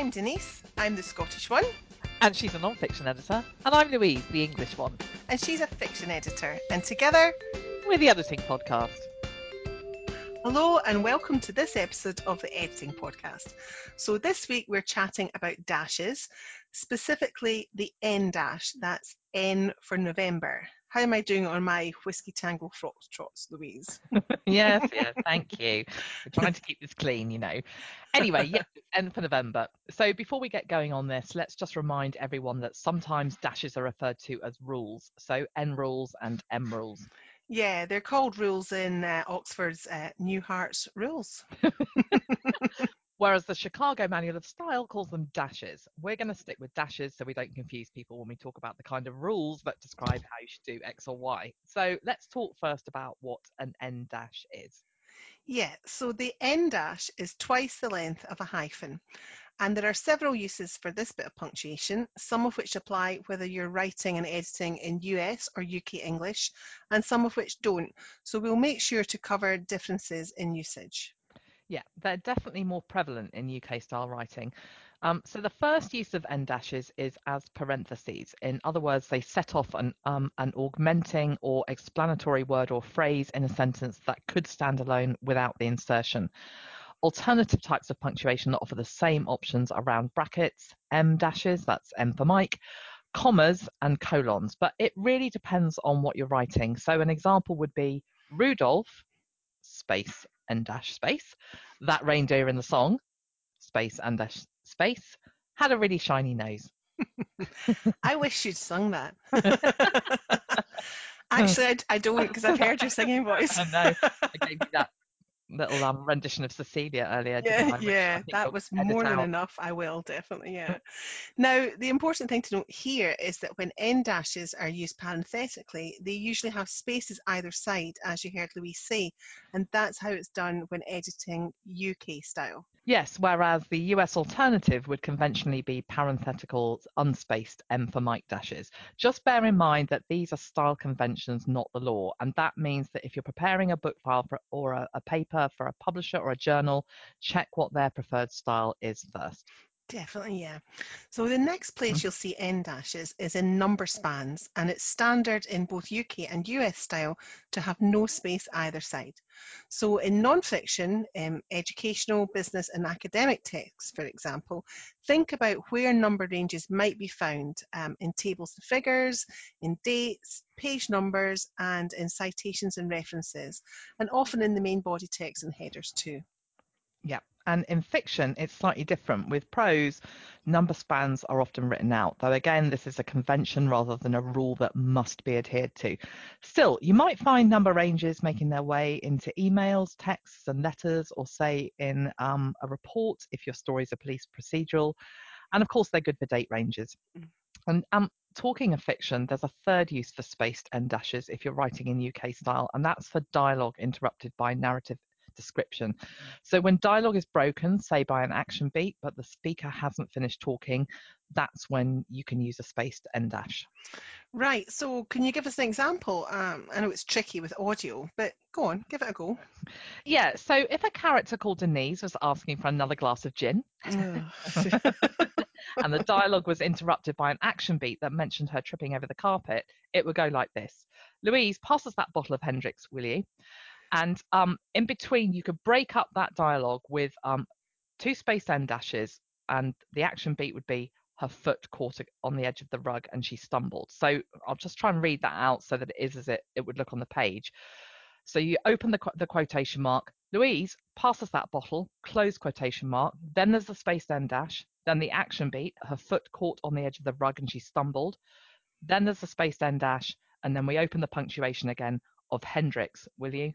I'm Denise, I'm the Scottish one. And she's a non fiction editor. And I'm Louise, the English one. And she's a fiction editor. And together, we're the Editing Podcast. Hello, and welcome to this episode of the Editing Podcast. So, this week we're chatting about dashes, specifically the N dash, that's N for November. How am I doing on my whiskey tango trots, Louise? yes, yes, thank you. We're trying to keep this clean, you know. Anyway, yeah, end for November. So before we get going on this, let's just remind everyone that sometimes dashes are referred to as rules. So N rules and M rules. Yeah, they're called rules in uh, Oxford's uh, New Hart's rules. whereas the Chicago Manual of Style calls them dashes. We're going to stick with dashes so we don't confuse people when we talk about the kind of rules that describe how you should do X or Y. So let's talk first about what an en dash is. Yeah, so the en dash is twice the length of a hyphen. And there are several uses for this bit of punctuation, some of which apply whether you're writing and editing in US or UK English, and some of which don't. So we'll make sure to cover differences in usage. Yeah, they're definitely more prevalent in UK style writing. Um, so the first use of n dashes is as parentheses. In other words, they set off an, um, an augmenting or explanatory word or phrase in a sentence that could stand alone without the insertion. Alternative types of punctuation that offer the same options around brackets, M dashes, that's M for Mike, commas and colons, but it really depends on what you're writing. So an example would be Rudolph, space en dash space. That reindeer in the song, space en dash space, had a really shiny nose. I wish you'd sung that. Actually, I, I don't because I've heard your singing voice. I know. I gave you that little um, rendition of Cecilia earlier. Yeah, yeah, that was more than out. enough. I will definitely, yeah. now, the important thing to note here is that when n dashes are used parenthetically, they usually have spaces either side, as you heard Louise say, and that's how it's done when editing UK style. Yes, whereas the US alternative would conventionally be parenthetical unspaced M for Mike dashes. Just bear in mind that these are style conventions, not the law, and that means that if you're preparing a book file for, or a, a paper for a publisher or a journal, check what their preferred style is first. Definitely, yeah. So the next place mm. you'll see N dashes is in number spans, and it's standard in both UK and US style to have no space either side. So in non-fiction, um, educational, business and academic texts, for example, think about where number ranges might be found um, in tables and figures, in dates, page numbers, and in citations and references, and often in the main body text and headers too. Yeah, and in fiction, it's slightly different. With prose, number spans are often written out, though again, this is a convention rather than a rule that must be adhered to. Still, you might find number ranges making their way into emails, texts, and letters, or say in um, a report if your story is a police procedural. And of course, they're good for date ranges. Mm. And um, talking of fiction, there's a third use for spaced N dashes if you're writing in UK style, and that's for dialogue interrupted by narrative description. So when dialogue is broken, say by an action beat, but the speaker hasn't finished talking, that's when you can use a spaced N dash. Right. So can you give us an example? Um, I know it's tricky with audio, but go on, give it a go. Yeah. So if a character called Denise was asking for another glass of gin. and the dialogue was interrupted by an action beat that mentioned her tripping over the carpet, it would go like this Louise, pass us that bottle of Hendrick's, will you? And um, in between, you could break up that dialogue with um, two space N dashes, and the action beat would be her foot caught on the edge of the rug and she stumbled. So I'll just try and read that out so that it is as it, it would look on the page. So you open the, the quotation mark, Louise, pass us that bottle, close quotation mark. Then there's the space N dash. Then the action beat, her foot caught on the edge of the rug and she stumbled. Then there's the space N dash. And then we open the punctuation again of Hendrick's, will you?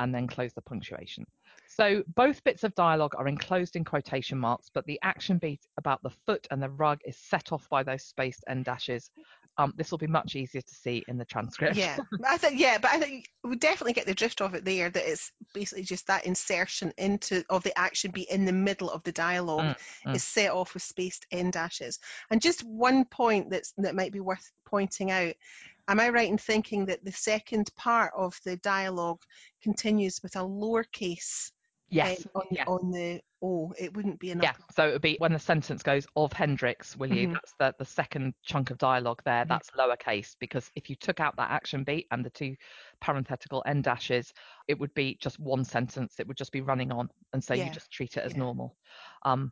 And then close the punctuation. So both bits of dialogue are enclosed in quotation marks, but the action beat about the foot and the rug is set off by those spaced en dashes. Um, this will be much easier to see in the transcript. Yeah, I think yeah, but I think we definitely get the drift of it there. That it's basically just that insertion into of the action beat in the middle of the dialogue mm, mm. is set off with spaced en dashes. And just one point that's that might be worth pointing out Am I right in thinking that the second part of the dialogue continues with a lowercase Yes. on, yeah. on the O. It wouldn't be enough. Yeah, so it would be when the sentence goes of Hendrick's, will you? Mhm. That's the, the second chunk of dialogue there. Mhm. That's lowercase because if you took out that action beat and the two parenthetical en dashes, it would be just one sentence. It would just be running on, and so Yeah, you just treat it as yeah. normal. Um,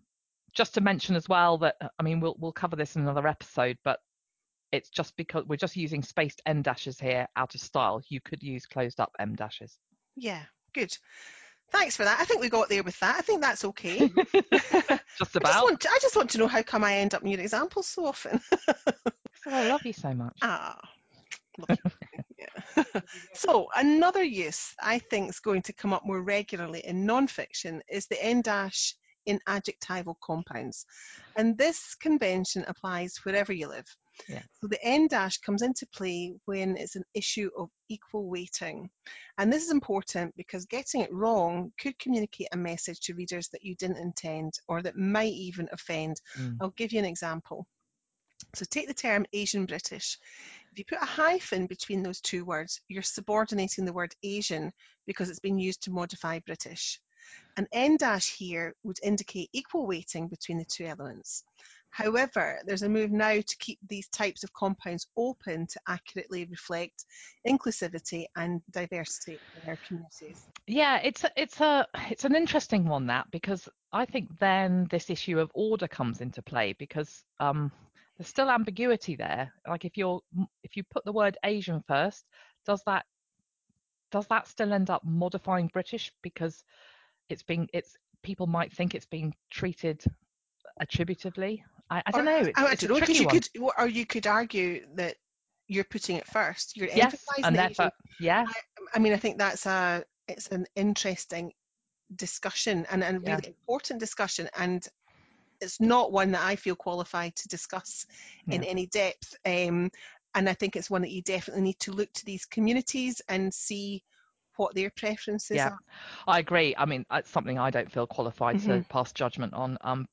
just to mention as well that I mean we'll we'll cover this in another episode, but it's just because we're just using spaced en dashes here out of style. You could use closed up en dashes. Yeah, good. Thanks for that. I think we got there with that. I think that's okay. just I just, about. want to, I just want to know how come I end up in your examples so often. So I love you so much. ah, yeah. so another use I think is going to come up more regularly in non-fiction is the en dash in adjectival compounds, and this convention applies wherever you live. Yeah. So the en dash comes into play when it's an issue of equal weighting. And this is important because getting it wrong could communicate a message to readers that you didn't intend or that might even offend. Mm. I'll give you an example. So take the term Asian British. If you put a hyphen between those two words, you're subordinating the word Asian because it's been used to modify British. An en dash here would indicate equal weighting between the two elements. However, there's a move now to keep these types of compounds open to accurately reflect inclusivity and diversity in our communities. Yeah, it's a, it's a it's an interesting one that because I think then this issue of order comes into play because um, there's still ambiguity there. Like if you're if you put the word Asian first, does that does that still end up modifying British because it's being it's people might think it's being treated attributively. I, I don't know. It's, I, it's a tricky you one. could, or you could argue that you're putting it first. You're yes, emphasising and Asian. yeah, I mean, I think that's a it's an interesting discussion and a Yeah. important discussion, and it's not one that I feel qualified to discuss in Yeah. any depth. Um, and I think it's one that you definitely need to look to these communities and see what their preferences Yeah. are. I agree. I mean, it's something I don't feel qualified to Mhm. pass judgment on. Um,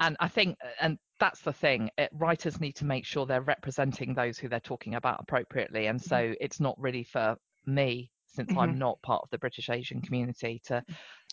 and I think, and that's the thing, it, writers need to make sure they're representing those who they're talking about appropriately. And so it's not really for me, since Mhm. I'm not part of the British Asian community, to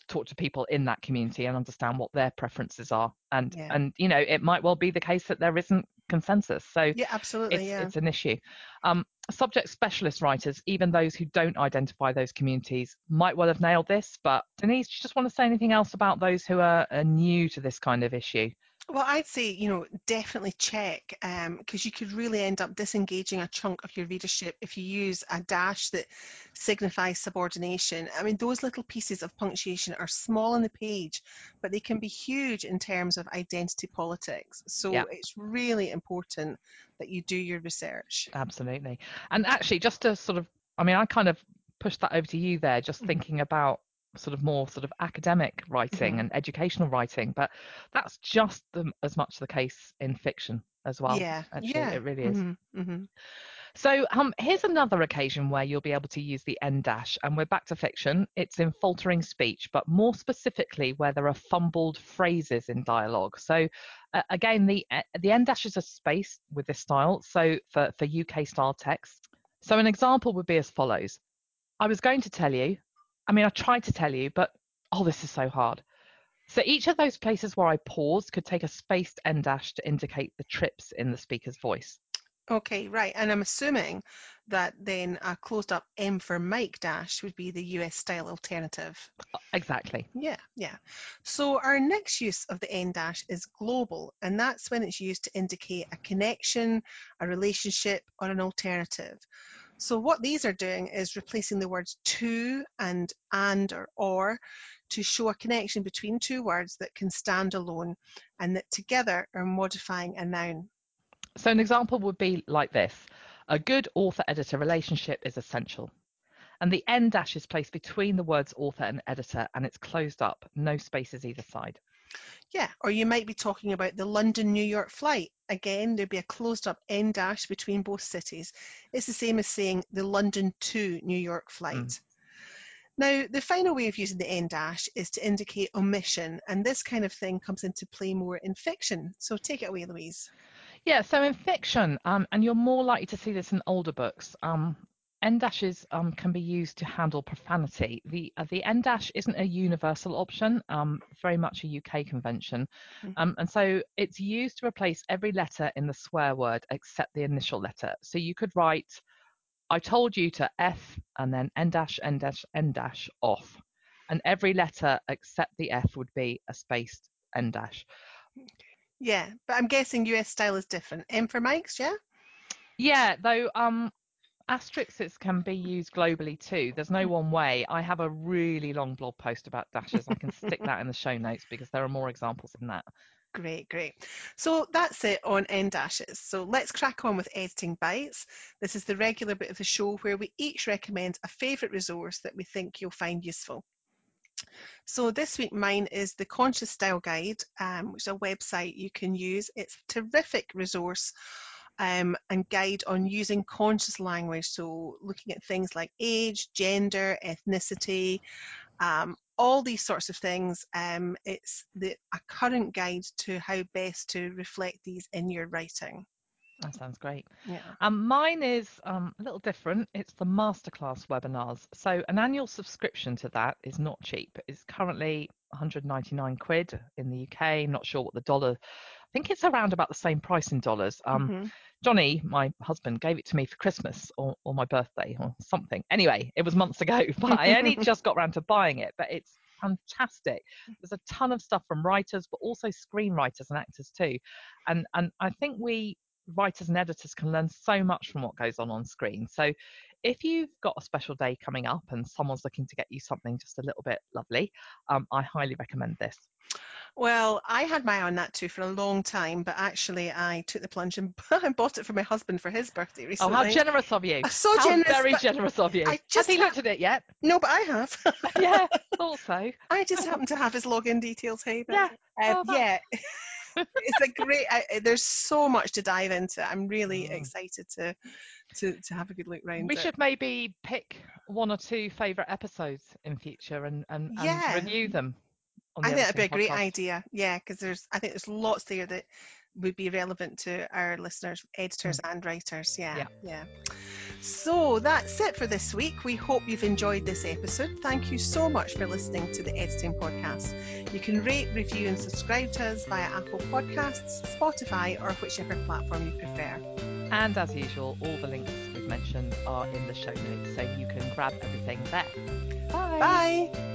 talk to people in that community and understand what their preferences are. And Yeah. and you know, it might well be the case that there isn't consensus. So Yeah, absolutely. it's yeah. it's an issue. Um, subject specialist writers, even those who don't identify those communities, might well have nailed this. But Denise, do you just want to say anything else about those who are, are new to this kind of issue? Well, I'd say, you know, definitely check because you could really end up disengaging a chunk of your readership if you use a dash that signifies subordination. I mean, those little pieces of punctuation are small on the page, but they can be huge in terms of identity politics. So Yeah. it's really important that you do your research. Absolutely. And actually, just to sort of, I mean, I kind of pushed that over to you there, just Mhm. thinking about sort of more sort of academic writing Mhm. and educational writing, but that's just the, as much the case in fiction as well. yeah, Actually, yeah. it really is. Mhm, mhm. So um, here's another occasion where you'll be able to use the en dash, and we're back to fiction. It's in faltering speech, but more specifically where there are fumbled phrases in dialogue. So uh, again, the uh, the en dash is a space with this style. So for for UK style text, so an example would be as follows: I was going to tell you. I mean, I tried to tell you, but oh, this is so hard. So each of those places where I paused could take a spaced en dash to indicate the trips in the speaker's voice. Okay, right. And I'm assuming that then a closed up M for Mike dash would be the US style alternative. Uh, exactly. Yeah, yeah. So our next use of the en dash is global, and that's when it's used to indicate a connection, a relationship, or an alternative. So what these are doing is replacing the words to and and or or to show a connection between two words that can stand alone and that together are modifying a noun. So an example would be like this. A good author-editor relationship is essential. And the en dash is placed between the words author and editor and it's closed up, no spaces either side. Yeah, or you might be talking about the London New York flight. Again, there'd be a closed up en dash between both cities. It's the same as saying the London to New York flight. Now, the final way of using the en dash is to indicate omission, and this kind of thing comes into play more in fiction. So take it away, Louise. Yeah, so in fiction, um, and you're more likely to see this in older books, um, N dashes um, can be used to handle profanity. The uh, the N dash isn't a universal option, um, very much a UK convention, Mhm. um, and so it's used to replace every letter in the swear word except the initial letter. So you could write, "I told you to f" and then N dash N dash N dash off, and every letter except the F would be a spaced N dash. Yeah, but I'm guessing US style is different. M for Mike's, yeah? Yeah, though um asterisks can be used globally too. There's no one way. I have a really long blog post about dashes. I can stick that in the show notes because there are more examples than that. Great, great. So that's it on en dashes. So let's crack on with editing bites. This is the regular bit of the show where we each recommend a favourite resource that we think you'll find useful. So this week mine is the Conscious Style Guide, um, which is a website you can use. It's a terrific resource um, and guide on using conscious language. So looking at things like age, gender, ethnicity, um, all these sorts of things. Um, it's the, a current guide to how best to reflect these in your writing. That sounds great. Yeah. Um, mine is um, a little different. It's the masterclass webinars. So an annual subscription to that is not cheap. It's currently 199 quid in the UK. Not sure what the dollar. I think it's around about the same price in dollars. Um, Mhm. Johnny, my husband, gave it to me for Christmas or, or my birthday or something. Anyway, it was months ago, but I only just got around to buying it. But it's fantastic. There's a ton of stuff from writers, but also screenwriters and actors too. And and I think we writers and editors can learn so much from what goes on on screen. So if you've got a special day coming up and someone's looking to get you something just a little bit lovely, um, I highly recommend this. Well, I had my eye on that too for a long time, but actually I took the plunge and bought it for my husband for his birthday recently. Oh, how generous of you! So how generous, very generous of you. I Has just he ha- looked at it yet? No, but I have. yeah, also. I just happen to have his login details, hey? but, Yeah. uh, Oh, yeah. it's a great. I, there's so much to dive into. I'm really Mm. excited to to to have a good look round We it. should maybe pick one or two favourite episodes in future and, and, Yeah. and review them. I think that'd be a great Podcast. idea. Yeah, because there's I think there's lots there that would be relevant to our listeners, editors hmm. and writers. Yeah, Yeah. yeah. So that's it for this week. We hope you've enjoyed this episode. Thank you so much for listening to the Editing Podcast. You can rate, review, and subscribe to us via Apple Podcasts, Spotify, or whichever platform you prefer. And as usual, all the links we've mentioned are in the show notes, so you can grab everything there. Bye. Bye.